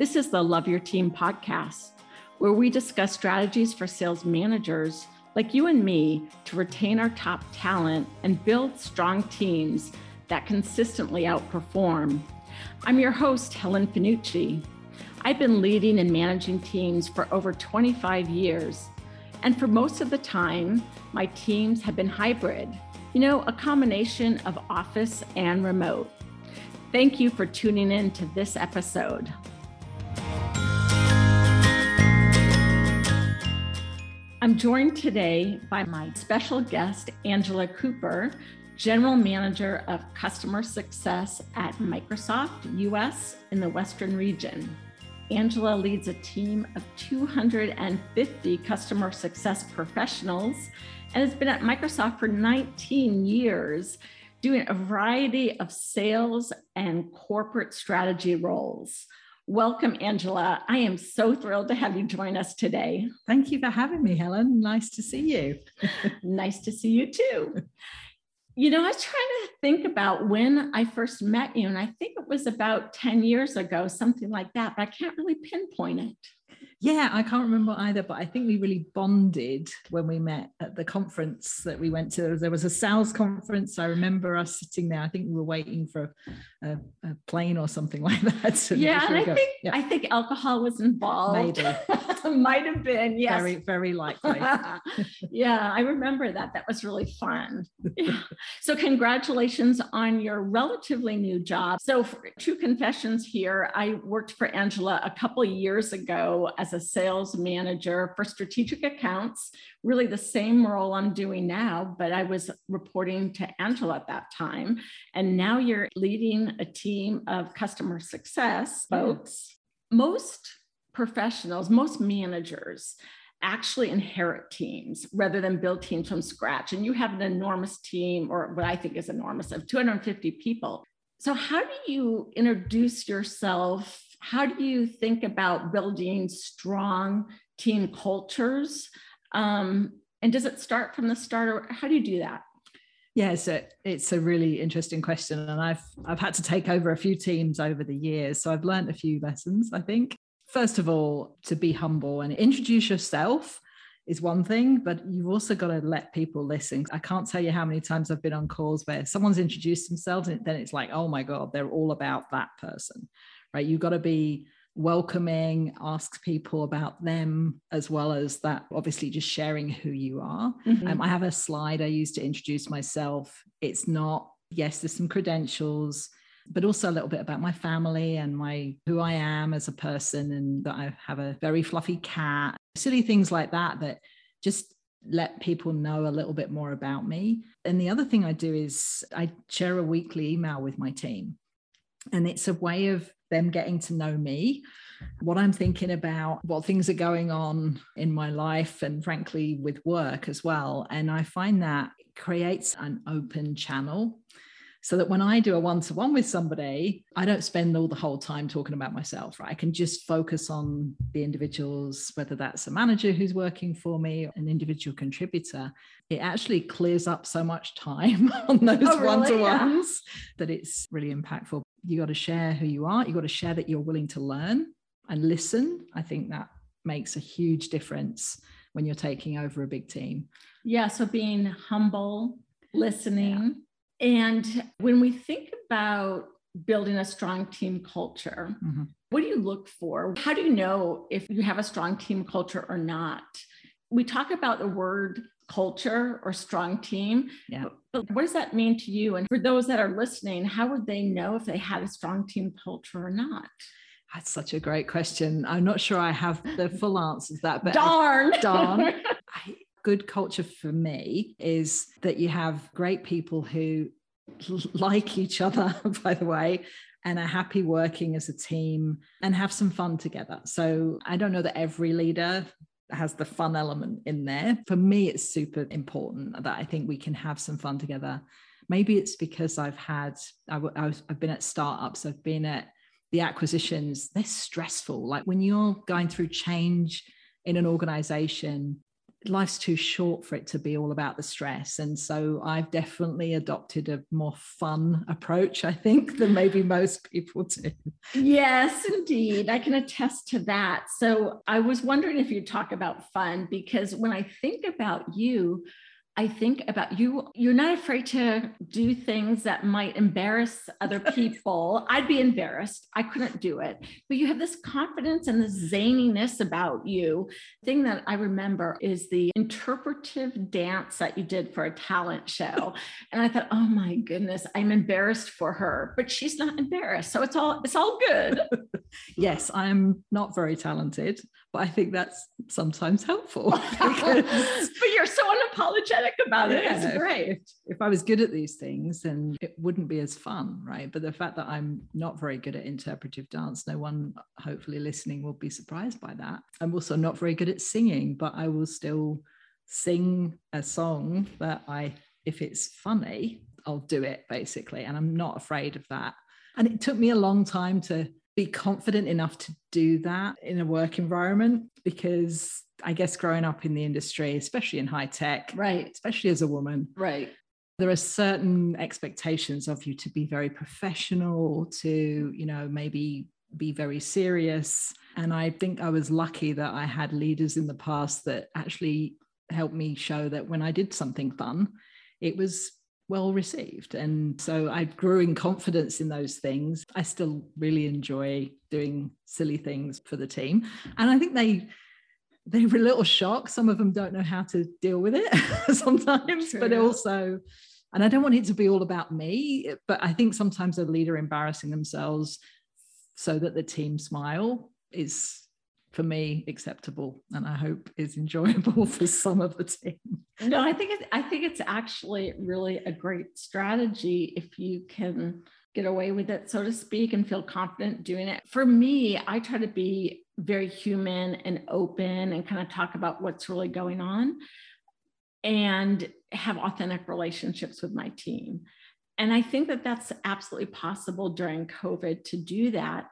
This is the Love Your Team podcast, where we discuss strategies for sales managers like you and me to retain our top talent and build strong teams that consistently outperform. I'm your host, Helen Fanucci. I've been leading and managing teams for over 25 years. And for most of the time, my teams have been hybrid, you know, a combination of office and remote. Thank you for tuning in to this episode. I'm joined today by my special guest, Angela Cooper, General Manager of Customer Success at Microsoft US in the Western region. Angela leads a team of 250 customer success professionals and has been at Microsoft for 19 years, doing a variety of sales and corporate strategy roles. Welcome, Angela. I am so thrilled to have you join us today. Thank you for having me, Helen. Nice to see you. nice to see you too. You know, I was trying to think about when I first met you, and I think it was about 10 years ago, something like that, but I can't really pinpoint it. Yeah, I can't remember either, but I think we really bonded when we met at the conference that we went to. There was a sales conference. I remember us sitting there. I think we were waiting for a, a plane or something like that. yeah, and I think yeah. I think alcohol was involved. Maybe might have been. Yes, very very likely. yeah, I remember that. That was really fun. Yeah. So congratulations on your relatively new job. So two confessions here. I worked for Angela a couple years ago as a sales manager for strategic accounts, really the same role I'm doing now, but I was reporting to Angela at that time. And now you're leading a team of customer success folks. Most professionals, most managers, actually inherit teams rather than build teams from scratch. And you have an enormous team, or what I think is enormous, of 250 people. So, how do you introduce yourself how do you think about building strong team cultures? Um, and does it start from the start, or how do you do that? Yeah, so it's a really interesting question, and I've I've had to take over a few teams over the years, so I've learned a few lessons. I think first of all, to be humble and introduce yourself is one thing, but you've also got to let people listen. I can't tell you how many times I've been on calls where someone's introduced themselves, and then it's like, oh my god, they're all about that person, right? You've got to be welcoming, ask people about them, as well as that, obviously, just sharing who you are. Mm-hmm. Um, I have a slide I use to introduce myself. It's not, yes, there's some credentials, but also a little bit about my family and my who I am as a person, and that I have a very fluffy cat, silly things like that, that just let people know a little bit more about me. And the other thing I do is I share a weekly email with my team. And it's a way of them getting to know me, what I'm thinking about, what things are going on in my life, and frankly, with work as well. And I find that creates an open channel so that when I do a one to one with somebody, I don't spend all the whole time talking about myself, right? I can just focus on the individuals, whether that's a manager who's working for me, an individual contributor. It actually clears up so much time on oh, those one to ones that it's really impactful. You got to share who you are, you got to share that you're willing to learn and listen. I think that makes a huge difference when you're taking over a big team. Yeah. So being humble, listening. Yeah and when we think about building a strong team culture, mm-hmm. what do you look for? How do you know if you have a strong team culture or not? We talk about the word culture or strong team. Yeah. But what does that mean to you? And for those that are listening, how would they know if they had a strong team culture or not? That's such a great question. I'm not sure I have the full answer to that, but darn, darn. I, good culture for me is that you have great people who like each other, by the way, and are happy working as a team and have some fun together. So I don't know that every leader has the fun element in there. For me, it's super important that I think we can have some fun together. Maybe it's because I've had, I, I was, I've been at startups, I've been at the acquisitions, they're stressful. Like when you're going through change in an organization, life's too short for it to be all about the stress. And so I've definitely adopted a more fun approach, I think, than maybe most people do. Yes, indeed. I can attest to that. So I was wondering if you'd talk about fun, because when I think about you, I think about you, you're not afraid to do things that might embarrass other people. I'd be embarrassed. I couldn't do it. But you have this confidence and this zaniness about you. The thing that I remember is the interpretive dance that you did for a talent show. and I thought, oh my goodness, I'm embarrassed for her, but she's not embarrassed. So it's all it's all good. yes, I'm not very talented, but I think that's sometimes helpful. because... but you're so unapologetic about it. Yeah, it's great. If, if I was good at these things, then it wouldn't be as fun, right? But the fact that I'm not very good at interpretive dance, no one hopefully listening will be surprised by that. I'm also not very good at singing, but I will still sing a song that I, if it's funny, I'll do it basically. And I'm not afraid of that. And it took me a long time to be confident enough to do that in a work environment because I guess growing up in the industry, especially in high tech, right, especially as a woman, right, there are certain expectations of you to be very professional, to you know maybe be very serious. And I think I was lucky that I had leaders in the past that actually helped me show that when I did something fun, it was well received. And so I grew in confidence in those things. I still really enjoy doing silly things for the team. And I think they they were a little shocked. Some of them don't know how to deal with it sometimes, True. but also, and I don't want it to be all about me, but I think sometimes a leader embarrassing themselves so that the team smile is for me acceptable and i hope is enjoyable for some of the team no i think it, i think it's actually really a great strategy if you can get away with it so to speak and feel confident doing it for me i try to be very human and open and kind of talk about what's really going on and have authentic relationships with my team. And I think that that's absolutely possible during COVID to do that.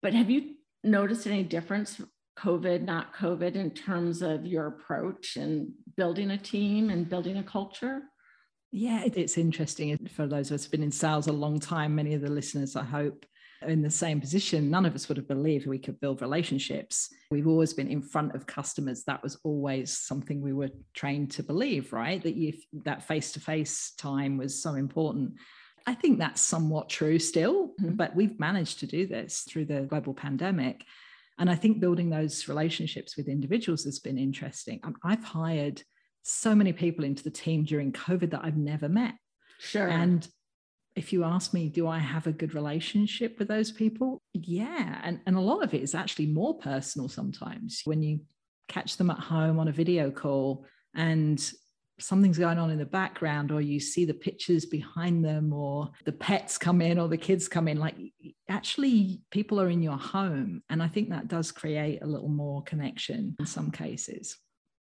But have you noticed any difference, COVID, not COVID, in terms of your approach and building a team and building a culture? Yeah, it's interesting for those of us who've been in sales a long time. Many of the listeners, I hope, in the same position, none of us would have believed we could build relationships. We've always been in front of customers. That was always something we were trained to believe, right? That you that face-to-face time was so important. I think that's somewhat true still, mm-hmm. but we've managed to do this through the global pandemic. And I think building those relationships with individuals has been interesting. I've hired so many people into the team during COVID that I've never met. Sure. And if you ask me, do I have a good relationship with those people? Yeah. And, and a lot of it is actually more personal sometimes when you catch them at home on a video call and something's going on in the background or you see the pictures behind them or the pets come in or the kids come in like actually people are in your home. And i think that does create a little more connection in some cases.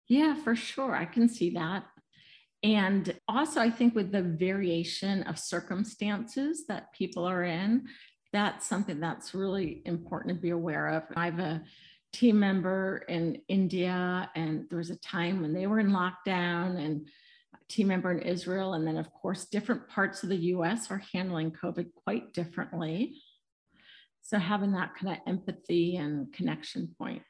Yeah for sure. I can see that. And also, I think with the variation of circumstances that people are in, that's something that's really important to be aware of. I have a team member in India, and there was a time when they were in lockdown, and team member in Israel. And then, of course, different parts of the US are handling COVID quite differently. So, having that kind of empathy and connection point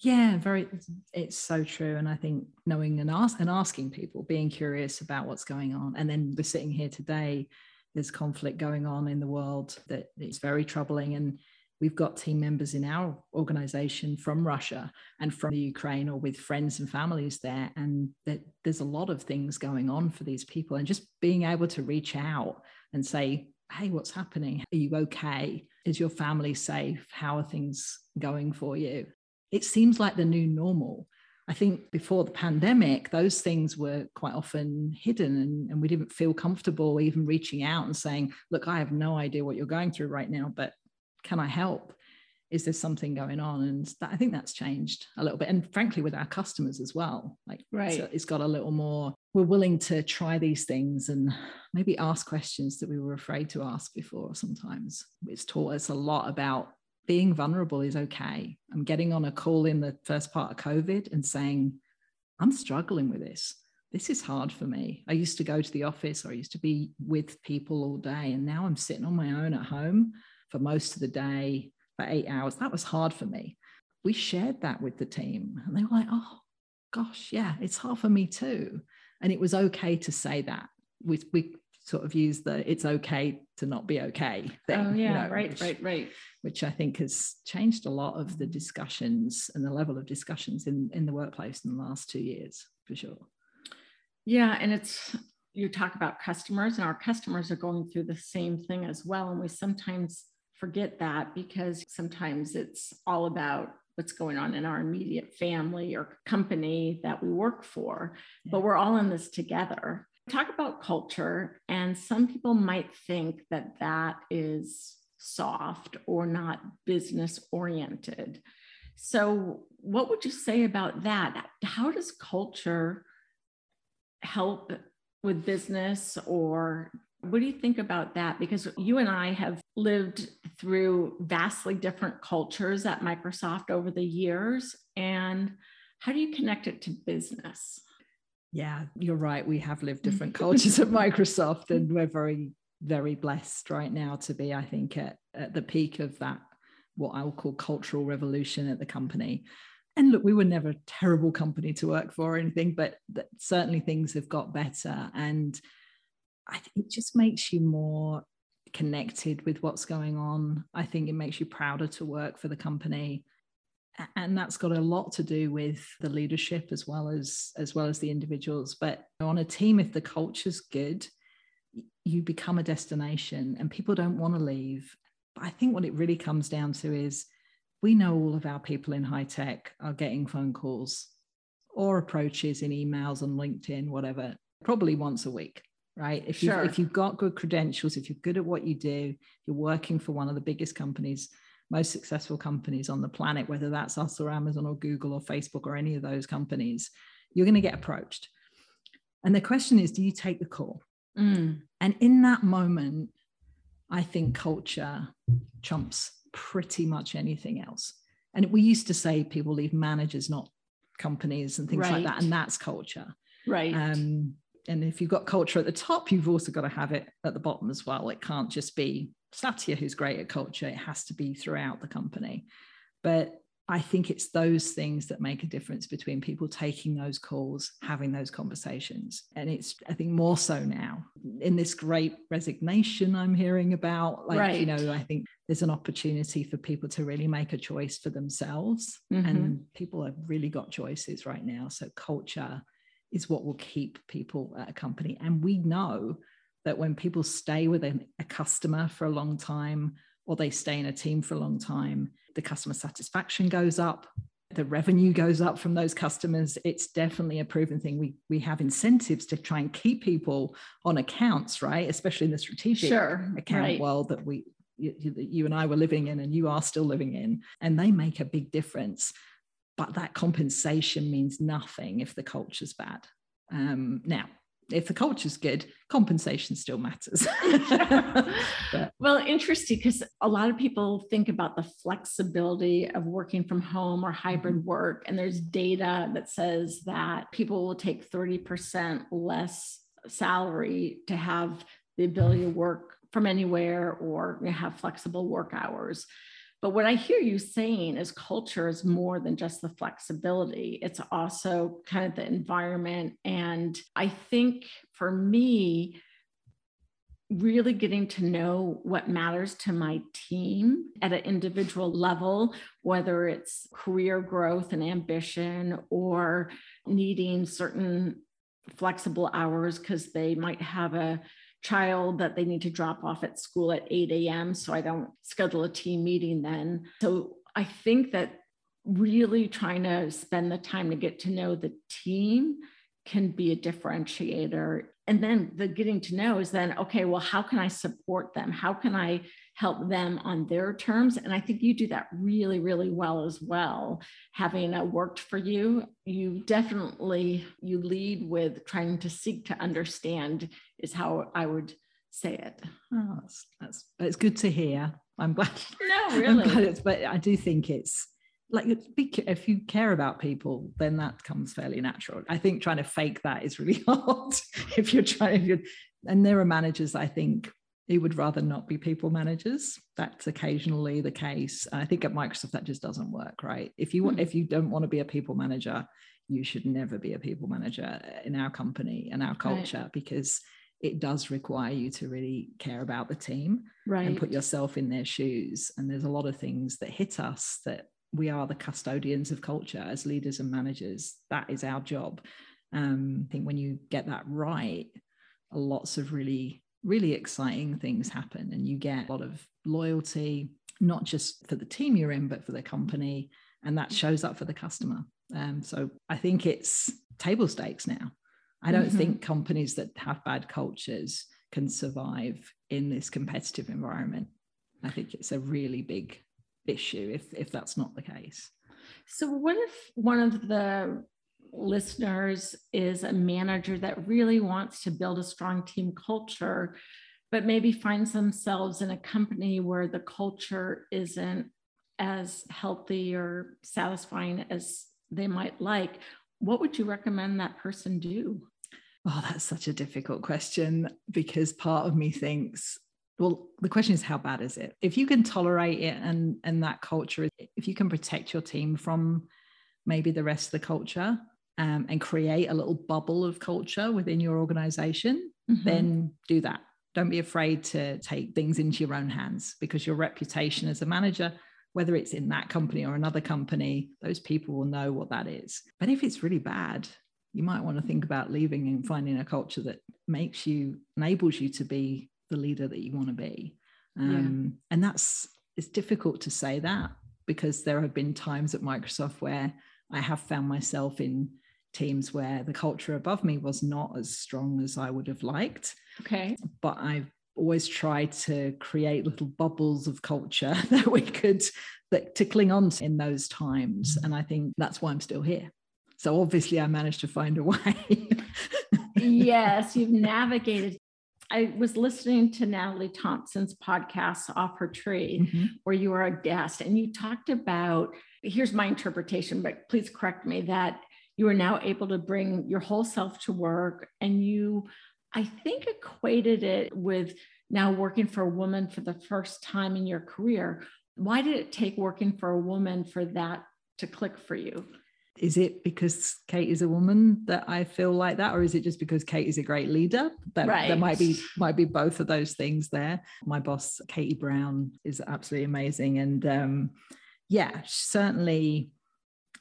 yeah very it's so true and i think knowing and ask and asking people being curious about what's going on and then we're sitting here today there's conflict going on in the world that is very troubling and we've got team members in our organization from russia and from the ukraine or with friends and families there and that there's a lot of things going on for these people and just being able to reach out and say hey what's happening? Are you okay? Is your family safe? How are things going for you? It seems like the new normal. I think before the pandemic, those things were quite often hidden and, and, we didn't feel comfortable even reaching out and saying, Look, I have no idea what you're going through right now, but can I help? Is there something going on? And that, I think that's changed a little bit. And frankly, with our customers as well. Like, right. So it's got a little more, we're willing to try these things and maybe ask questions that we were afraid to ask before sometimes. It's taught us a lot about being vulnerable is okay. I'm getting on a call in the first part of COVID and saying, I'm struggling with this. This is hard for me. I used to go to the office or I used to be with people all day. And now I'm sitting on my own at home for most of the day for eight hours. That was hard for me. We shared that with the team and they were like, oh, gosh, yeah, it's hard for me too. And it was okay to say that. We, we sort of use the it's okay to not be okay oh, thing. Oh, yeah, you know, right, which, right, right. Which I think has changed a lot of the discussions and the level of discussions in, in the workplace in the last two years, for sure. Yeah, and it's you talk about customers, and our customers are going through the same thing as well. And we sometimes forget that because sometimes it's all about what's going on in our immediate family or company that we work for, yeah. but we're all in this together. Talk about culture, and some people might think that that is soft or not business oriented. So, what would you say about that? How does culture help with business or what do you think about that? Because you and I have lived through vastly different cultures at Microsoft over the years. And how do you connect it to business? Yeah, you're right. We have lived mm-hmm. different cultures at Microsoft, and we're very, very blessed right now to be, I think, at, at the peak of that, what I will call cultural revolution at the company. And look, we were never a terrible company to work for or anything, but certainly things have got better. And I think it just makes you more connected with what's going on. I think it makes you prouder to work for the company. And that's got a lot to do with the leadership as well as as well as the individuals. But on a team, if the culture's good, you become a destination and people don't want to leave. But I think what it really comes down to is we know all of our people in high tech are getting phone calls or approaches in emails and LinkedIn, whatever, probably once a week right? If you if you've got good credentials, if you're good at what you do, you're working for one of the biggest companies, most successful companies on the planet, whether that's us or Amazon or Google or Facebook or any of those companies, you're going to get approached. And the question is, do you take the call? Mm. And in that moment, I think culture trumps pretty much anything else. And we used to say people leave managers, not companies, and things right. like that. And that's culture. Right. Um, and if you've got culture at the top, you've also got to have it at the bottom as well. It can't just be Satya who's great at culture, it has to be throughout the company. But I think it's those things that make a difference between people taking those calls, having those conversations. And it's, I think, more so now in this great resignation I'm hearing about. Like, right. you know, I think there's an opportunity for people to really make a choice for themselves. Mm-hmm. And people have really got choices right now. So, culture is what will keep people at a company. And we know that when people stay with a, a customer for a long time or they stay in a team for a long time, the customer satisfaction goes up, the revenue goes up from those customers. It's definitely a proven thing. We we have incentives to try and keep people on accounts, right? Especially in the strategic sure, account right. world that we you, you and I were living in, and you are still living in, and they make a big difference but that compensation means nothing if the culture's bad. Um, now, if the culture's good, compensation still matters. but, well, interesting because a lot of people think about the flexibility of working from home or hybrid mm-hmm. work, and there's data that says that people will take 30% less salary to have the ability to work from anywhere or have flexible work hours. But what I hear you saying is culture is more than just the flexibility, it's also kind of the environment. And I think for me, really getting to know what matters to my team at an individual level, whether it's career growth and ambition or needing certain flexible hours because they might have a child that they need to drop off at school at 8 a.m. So I don't schedule a team meeting then. So I think that really trying to spend the time to get to know the team can be a differentiator. And then the getting to know is then, okay, well, how can I support them? How can I help them on their terms? And I think you do that really, really well as well. Having uh, worked for you, you definitely you lead with trying to seek to understand is how I would say it. Oh, that's, that's it's good to hear. I'm glad. No, really. Glad but I do think it's like if you care about people then that comes fairly natural i think trying to fake that is really hard if you're trying if you're and there are managers i think who would rather not be people managers that's occasionally the case i think at microsoft that just doesn't work right if you want mm. if you don't want to be a people manager you should never be a people manager in our company and our culture right. because it does require you to really care about the team right. and put yourself in their shoes. And there's a lot of things that hit us that we are the custodians of culture as leaders and managers. That is our job. Um, I think when you get that right, lots of really, really exciting things happen, and you get a lot of loyalty, not just for the team you're in, but for the company, and that shows up for the customer. Um, so I think it's table stakes now. I don't mm-hmm. think companies that have bad cultures can survive in this competitive environment. I think it's a really big issue if if that's not the case. So what if one of the listeners is a manager that really wants to build a strong team culture but maybe finds themselves in a company where the culture isn't as healthy or satisfying as they might like what would you recommend that person do Oh, that's such a difficult question because part of me thinks, well, the question is how bad is it? If you can tolerate it and and that culture, if you can protect your team from maybe the rest of the culture um, and create a little bubble of culture within your organization, mm-hmm. then do that. Don't be afraid to take things into your own hands because your reputation as a manager, whether it's in that company or another company, those people will know what that is. But if it's really bad, you might want to think about leaving and finding a culture that makes you enables you to be the leader that you want to be um, yeah. and that's it's difficult to say that because there have been times at microsoft where i have found myself in teams where the culture above me was not as strong as i would have liked okay but i've always tried to create little bubbles of culture that we could that to cling on to in those times and i think that's why i'm still here so obviously, I managed to find a way. yes, you've navigated. I was listening to Natalie Thompson's podcast, Off Her Tree, mm-hmm. where you were a guest, and you talked about here's my interpretation, but please correct me that you are now able to bring your whole self to work. And you, I think, equated it with now working for a woman for the first time in your career. Why did it take working for a woman for that to click for you? is it because Kate is a woman that I feel like that, or is it just because Kate is a great leader? That right. there might be might be both of those things there. My boss, Katie Brown, is absolutely amazing, and um, yeah, certainly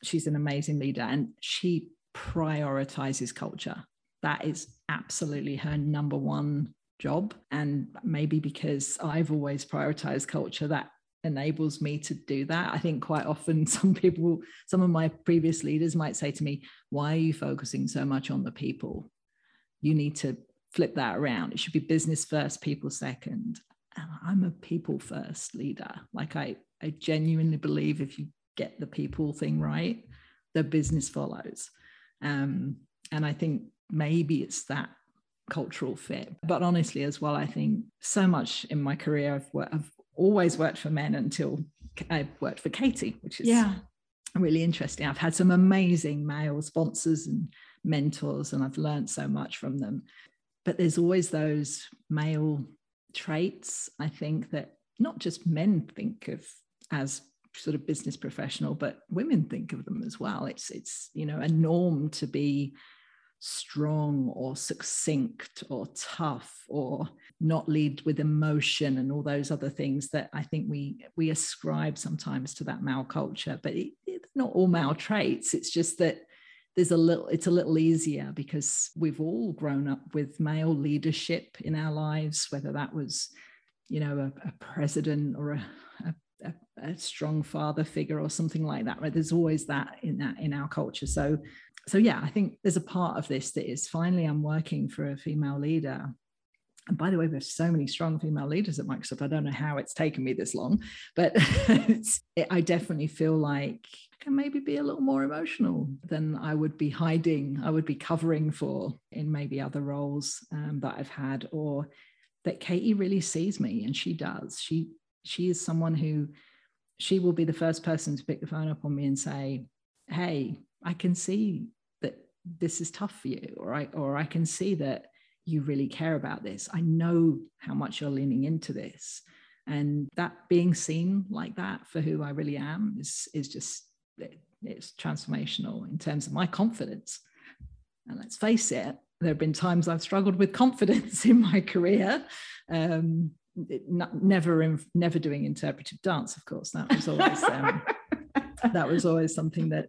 she's an amazing leader, and she prioritizes culture. That is absolutely her number one job, and maybe because I've always prioritized culture, that enables me to do that. I think quite often some people, some of my previous leaders might say to me, Why are you focusing so much on the people? You need to flip that around. It should be business first, people second. And I'm a people first leader. Like I, I genuinely believe if you get the people thing right, the business follows. Um, and I think maybe it's that cultural fit. But honestly, as well, I think so much in my career, I've, worked, I've always worked for men until I worked for Katie, which is yeah. really interesting. I've had some amazing male sponsors and mentors, and I've learned so much from them. But there's always those male traits, I think, that not just men think of as sort of business professional, but women think of them as well. It's it's you know a norm to be strong or succinct or tough or not lead with emotion and all those other things that I think we we ascribe sometimes to that male culture. But it, it's not all male traits. It's just that there's a little it's a little easier because we've all grown up with male leadership in our lives, whether that was you know a, a president or a, a, a, strong father figure or something like that right there's always that in that in our culture so so yeah i think there's a part of this that is finally i'm working for a female leader and by the way, there's so many strong female leaders at Microsoft. I don't know how it's taken me this long, but it, I definitely feel like I can maybe be a little more emotional than I would be hiding, I would be covering for in maybe other roles um, that I've had, or that Katie really sees me, and she does. She she is someone who she will be the first person to pick the phone up on me and say, Hey, I can see that this is tough for you, or I, or I can see that you really care about this. I know how much you're leaning into this. And that being seen like that for who I really am is, is just, it's transformational in terms of my confidence. And let's face it, there have been times I've struggled with confidence in my career. Um, it, not, never, in, never doing interpretive dance, of course. That was always um, that was always something that,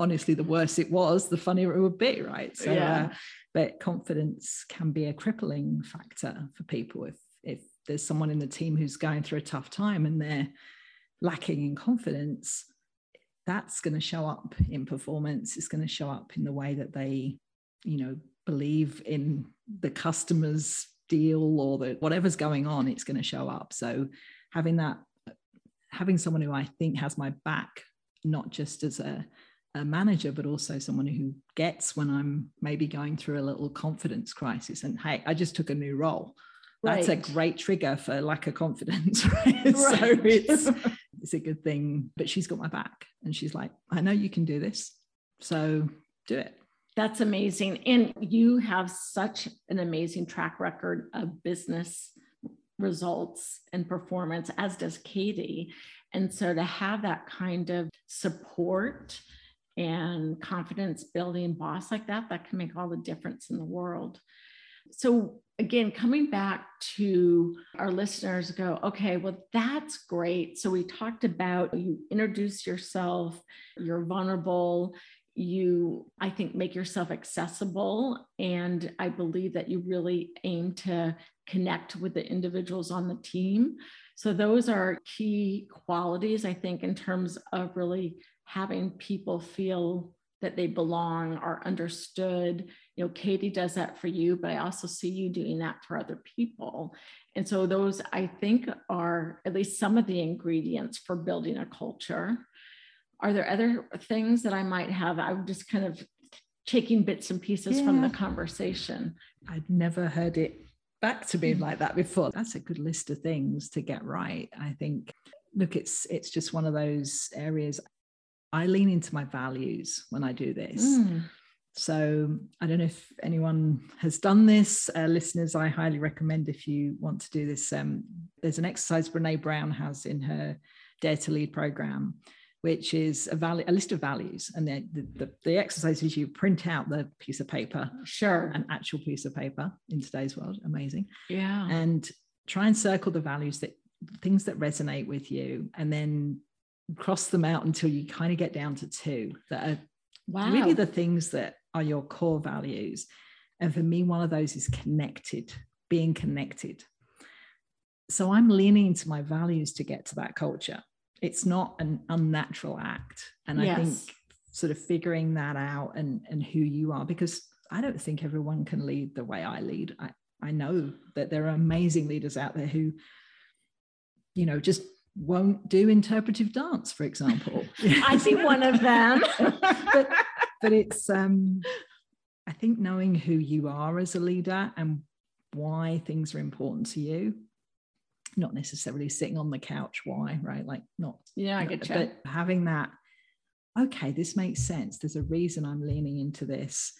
honestly, the worse it was, the funnier it would be, right? So, yeah. uh, but confidence can be a crippling factor for people if if there's someone in the team who's going through a tough time and they're lacking in confidence that's going to show up in performance it's going to show up in the way that they you know believe in the customer's deal or the whatever's going on it's going to show up. So having that having someone who i think has my back not just as a, a manager but also someone who gets when i'm maybe going through a little confidence crisis and hey i just took a new role. That's a great trigger for lack of confidence right, right. so it's it's a good thing but she's got my back and she's like i know you can do this so do it that's amazing. And you have such an amazing track record of business results and performance as does katie. And so to have that kind of support and confidence building boss like that that can make all the difference in the world. So again, coming back to our listeners, go, okay, well, that's great. So we talked about you introduce yourself, you're vulnerable, you, I think, make yourself accessible. And I believe that you really aim to connect with the individuals on the team. So those are key qualities, I think, in terms of really having people feel that they belong, are understood. You know, Katie does that for you, but I also see you doing that for other people. And so those I think are at least some of the ingredients for building a culture. Are there other things that I might have? I'm just kind of taking bits and pieces yeah. from the conversation. I'd never heard it back to me like that before. That's a good list of things to get right. I think look it's it's just one of those areas I lean into my values when I do this. Mm. So I don't know if anyone has done this. Uh, listeners, I highly recommend if you want to do this. Um, there's an exercise Brene Brown has in her Dare to Lead program, which is a, value, a list of values. And the, the, the exercise is you print out the piece of paper. Sure. An actual piece of paper in today's world. Amazing. Yeah. And try and circle the values that things that resonate with you and then cross them out until you kind of get down to two that are wow. really the things that are your core values. And for me, one of those is connected, being connected. So I'm leaning into my values to get to that culture. It's not an unnatural act. And yes. I think sort of figuring that out and, and who you are, because I don't think everyone can lead the way I lead. I, I know that there are amazing leaders out there who, you know, just won't do interpretive dance, for example. I see one of them. but, but it's um I think knowing who you are as a leader and why things are important to you, not necessarily sitting on the couch, why, right? Like not yeah, I get you. But having that, okay, this makes sense. There's a reason I'm leaning into this.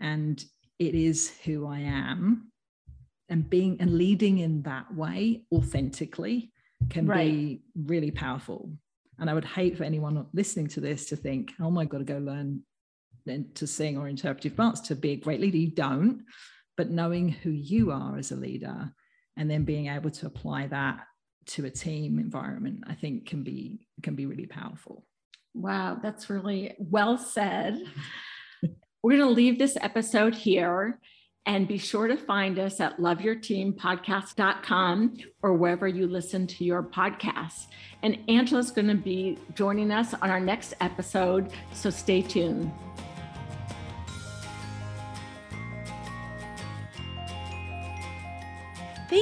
And it is who I am. And being and leading in that way authentically can right. be really powerful. And I would hate for anyone listening to this to think, oh my God, to go learn to sing or interpretive dance to be a great leader. You don't, but knowing who you are as a leader and then being able to apply that to a team environment, I think can be can be really powerful. Wow, that's really well said. We're going to leave this episode here. And be sure to find us at loveyourteampodcast.com or wherever you listen to your podcasts. And Angela's going to be joining us on our next episode, so stay tuned.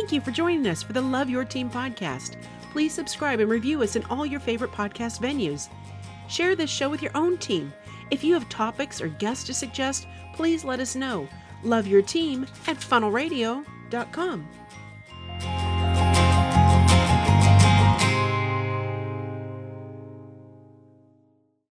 Thank you for joining us for the Love Your Team podcast. Please subscribe and review us in all your favorite podcast venues. Share this show with your own team. If you have topics or guests to suggest, please let us know Love your team at funnelradio.com.